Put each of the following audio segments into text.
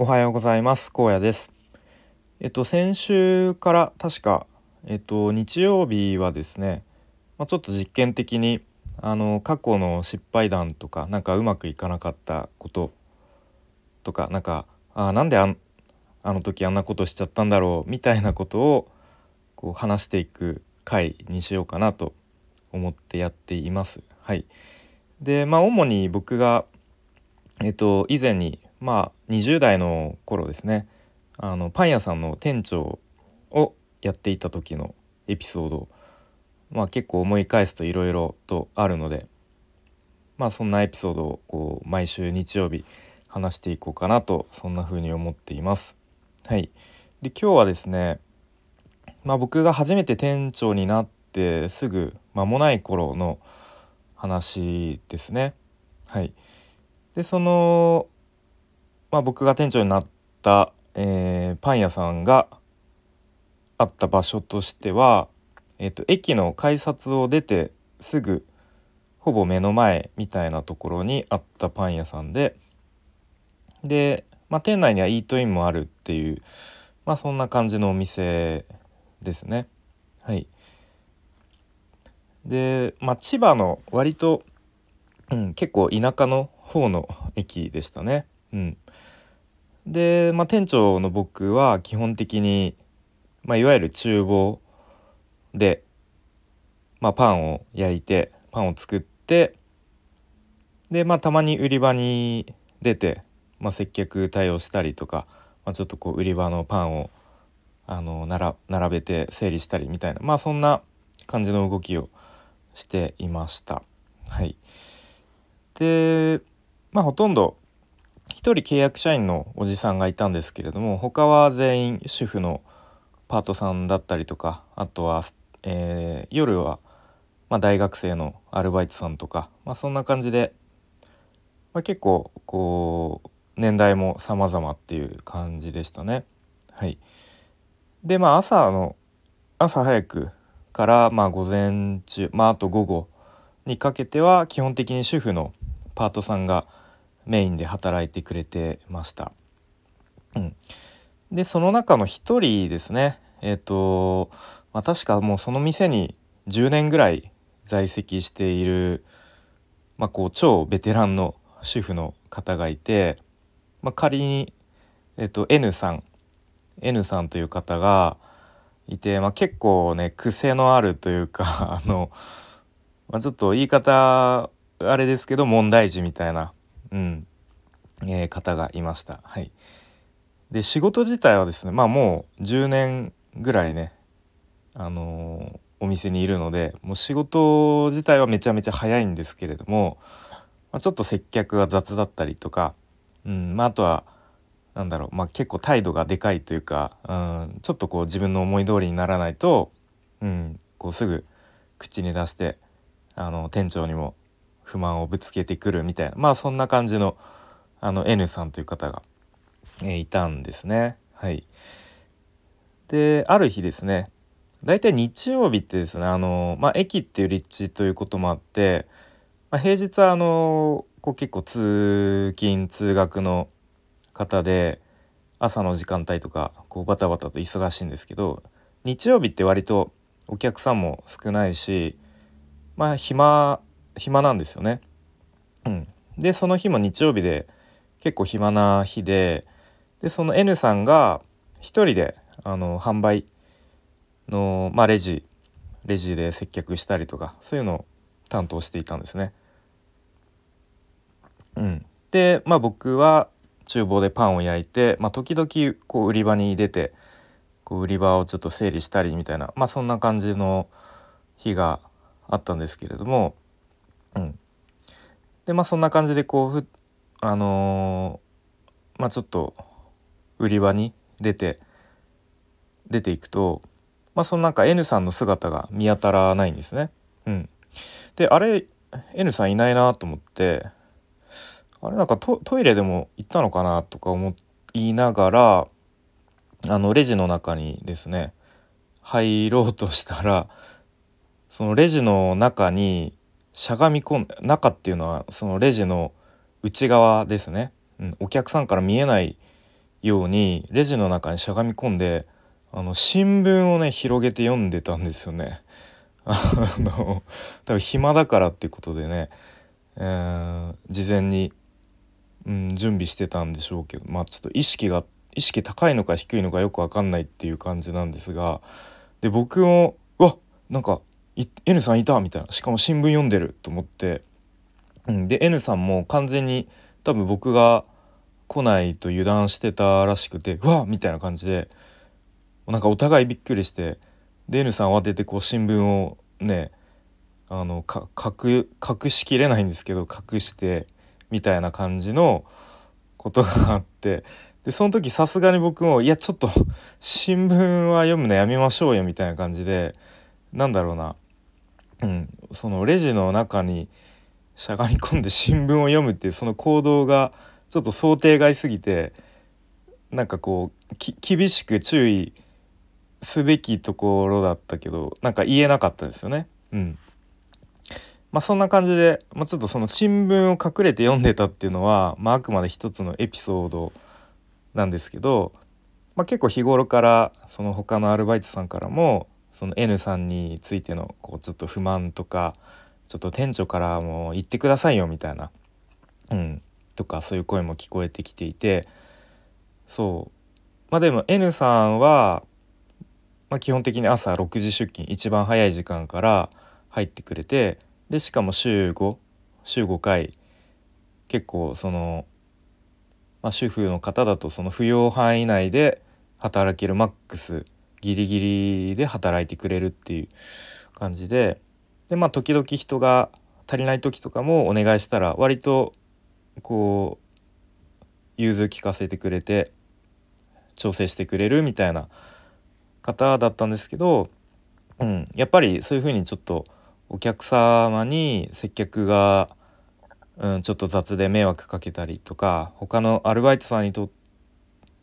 おはようございます。高野です。えっと先週から確かえっと日曜日はですね、まあ、ちょっと実験的にあの過去の失敗談とかなんかうまくいかなかったこととかなんかあなんでああの時あんなことしちゃったんだろうみたいなことをこう話していく回にしようかなと思ってやっています。はい、でまあ主に僕がえっと以前にまあ20代の頃ですね。あのパン屋さんの店長をやっていた時のエピソード。まあ結構思い返すといろいろとあるので。まあそんなエピソードをこう毎週日曜日話していこうかなとそんな風に思っています。はい、で今日はですね、まあ、僕が初めて店長になってすぐ間もない頃の話ですね。はい、でそのまあ、僕が店長になった、えー、パン屋さんがあった場所としては、えーと、駅の改札を出てすぐほぼ目の前みたいなところにあったパン屋さんでで、まあ、店内にはイートインもあるっていう、まあ、そんな感じのお店ですね。はい、で、まあ、千葉の割と、うん、結構田舎の方の駅でしたね。うん、で、まあ、店長の僕は基本的に、まあ、いわゆる厨房で、まあ、パンを焼いてパンを作ってで、まあ、たまに売り場に出て、まあ、接客対応したりとか、まあ、ちょっとこう売り場のパンをあの並べて整理したりみたいなまあそんな感じの動きをしていました。はい、でまあほとんど1人契約社員のおじさんがいたんですけれども他は全員主婦のパートさんだったりとかあとは、えー、夜は、まあ、大学生のアルバイトさんとか、まあ、そんな感じで、まあ、結構こう年代も様々っていう感じでしたね。はい、でまあ朝の朝早くからまあ午前中まああと午後にかけては基本的に主婦のパートさんがメインで働いてくれてました。うん、でその中の一人ですね。えっ、ー、と、まあ、確かもうその店に10年ぐらい在籍している、まあ、こう超ベテランの主婦の方がいて、まあ、仮に、えっと、N さん。N さんという方がいて、まあ、結構ね癖のあるというかあの、まあ、ちょっと言い方あれですけど問題児みたいなうんえー、方がいました。はい、で仕事自体はですねまあもう10年ぐらいね、あのー、お店にいるのでもう仕事自体はめちゃめちゃ早いんですけれども、まあ、ちょっと接客が雑だったりとか、うんまあ、あとはなんだろう、まあ、結構態度がでかいというか、うん、ちょっとこう自分の思い通りにならないと、うん、こうすぐ口に出してあの店長にも不満をぶつけてくるみたいなまあそんな感じのあの N さんという方が、えー、いたんですね。はい、である日ですね大体日曜日ってですねあの、まあ、駅っていう立地ということもあって、まあ、平日はあのこう結構通勤通学の方で朝の時間帯とかこうバタバタと忙しいんですけど日曜日って割とお客さんも少ないしまあ暇暇なんですよね。うん、でその日も日曜日で結構暇な日ででその N さんが1人であの販売の、まあ、レジレジで接客したりとかそういうのを担当していたんですね。うん、で、まあ、僕は厨房でパンを焼いて、まあ、時々こう売り場に出てこう売り場をちょっと整理したりみたいな、まあ、そんな感じの日があったんですけれどもうん、でまあそんな感じでこうふあのー、まあちょっと売り場に出て出ていくとまあそのなんか N さんの姿が見当たらないんですね。うん、であれ N さんいないなと思ってあれなんかトイレでも行ったのかなとか思いながらあのレジの中にですね入ろうとしたらそのレジの中にしゃがみ込ん中っていうのはそのレジの内側ですね、うん、お客さんから見えないようにレジの中にしゃがみ込んであの新聞をね広げて読んでたんですよね。あの多分暇だからっていうことでね、えー、事前に、うん、準備してたんでしょうけどまあちょっと意識が意識高いのか低いのかよく分かんないっていう感じなんですがで僕もうわなんか N さんいたみたいな。しかも新聞読んでると思って、うん、で N さんも完全に多分僕が来ないと油断してたらしくてうわっみたいな感じでなんかお互いびっくりしてで N さん慌ててこう新聞をねあのか隠隠しきれないんですけど隠してみたいな感じのことがあって。でその時さすがに僕もいやちょっと新聞は読むのやめましょうよみたいな感じでなんだろうな、うん、そのレジの中にしゃがみ込んで新聞を読むっていうその行動がちょっと想定外すぎてなんかこう厳しく注意すべきところだったけどなんか言えなかったですよね。うんまあ、そんな感じで、まあ、ちょっとその新聞を隠れて読んでたっていうのは、まあ、あくまで一つのエピソードなんですけど、まあ、結構日頃からその他のアルバイトさんからもその N さんについてのこうちょっと不満とかちょっと店長からも言ってくださいよみたいな、うん、とかそういう声も聞こえてきていてそう。まあでも N さんは、まあ、基本的に朝6時出勤一番早い時間から入ってくれてでしかも週5週5回結構その、まあ、主婦の方だとその扶養範囲内で働けるマックスギリギリで働いてくれるっていう感じで。でまあ時々人が足りない時とかもお願いしたら割とこう融通聞かせてくれて調整してくれるみたいな方だったんですけど、うん、やっぱりそういうふうにちょっとお客様に接客が、うん、ちょっと雑で迷惑かけたりとか他のアルバイトさんにと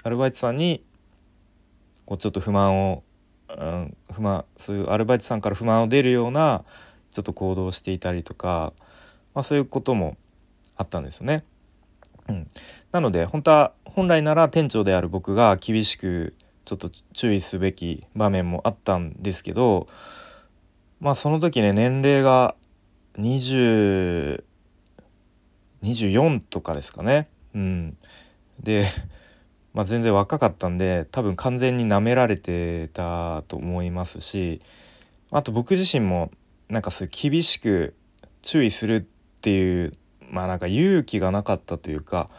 アルバイトさんにこうちょっと不満を、うん、不満そういうアルバイトさんから不満を出るようなちょっと行動をしていたりとか、まあ、そういうこともあったんですね。うん、なので本当は本来なら店長である僕が厳しくちょっと注意すべき場面もあったんですけどまあその時ね年齢が20 24とかですかね。うん、で、まあ、全然若かったんで多分完全に舐められてたと思いますしあと僕自身もなんかそういう厳しく注意するっていうまあなんか勇気がなかったというか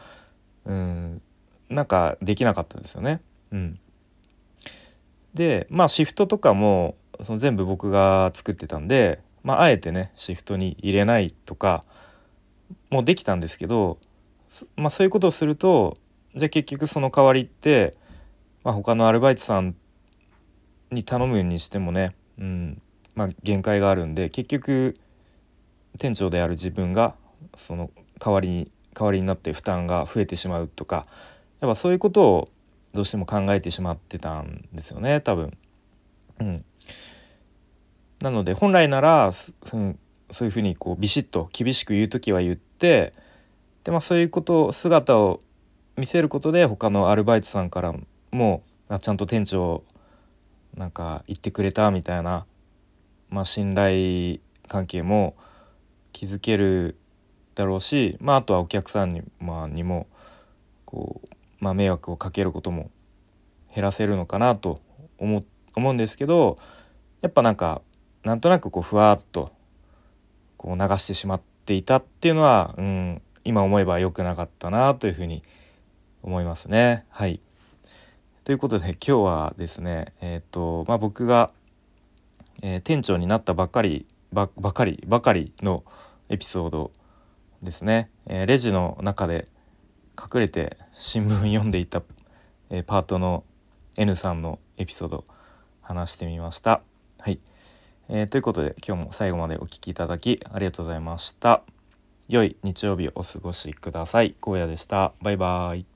うんなんかできなかったですよね。うん、でまあシフトとかもその全部僕が作ってたんで、まあ、あえてねシフトに入れないとかもできたんですけど、まあ、そういうことをするとじゃあ結局その代わりって、まあ、他のアルバイトさんに頼むにしてもね、うんまあ、限界があるんで結局店長である自分がその代わりに代わりになって負担が増えてしまうとかやっぱそういうことをどうしても考えてしまってたんですよね多分。うん、なので本来なら、うん、そういうふうにこうビシッと厳しく言う時は言ってで、まあ、そういうこと姿を見せることで他のアルバイトさんからもちゃんと店長なんか言ってくれたみたいな、まあ、信頼関係も築けるだろうし、まあ、あとはお客さんに,、まあ、にもこう、まあ、迷惑をかけることも減らせるのかなと思思うんですけどやっぱなんかなんとなくこうふわっとこう流してしまっていたっていうのは、うん、今思えば良くなかったなというふうに思います思いますね。はいということで今日はですねえっ、ー、とまあ僕が、えー、店長になったばっかりばばかりばかりのエピソードですね、えー、レジの中で隠れて新聞読んでいた、え、パートの N さんのエピソード話してみました。はい、えー、ということで今日も最後までお聴きいただきありがとうございました。良い日曜日をお過ごしください。荒野でした。バイバーイ。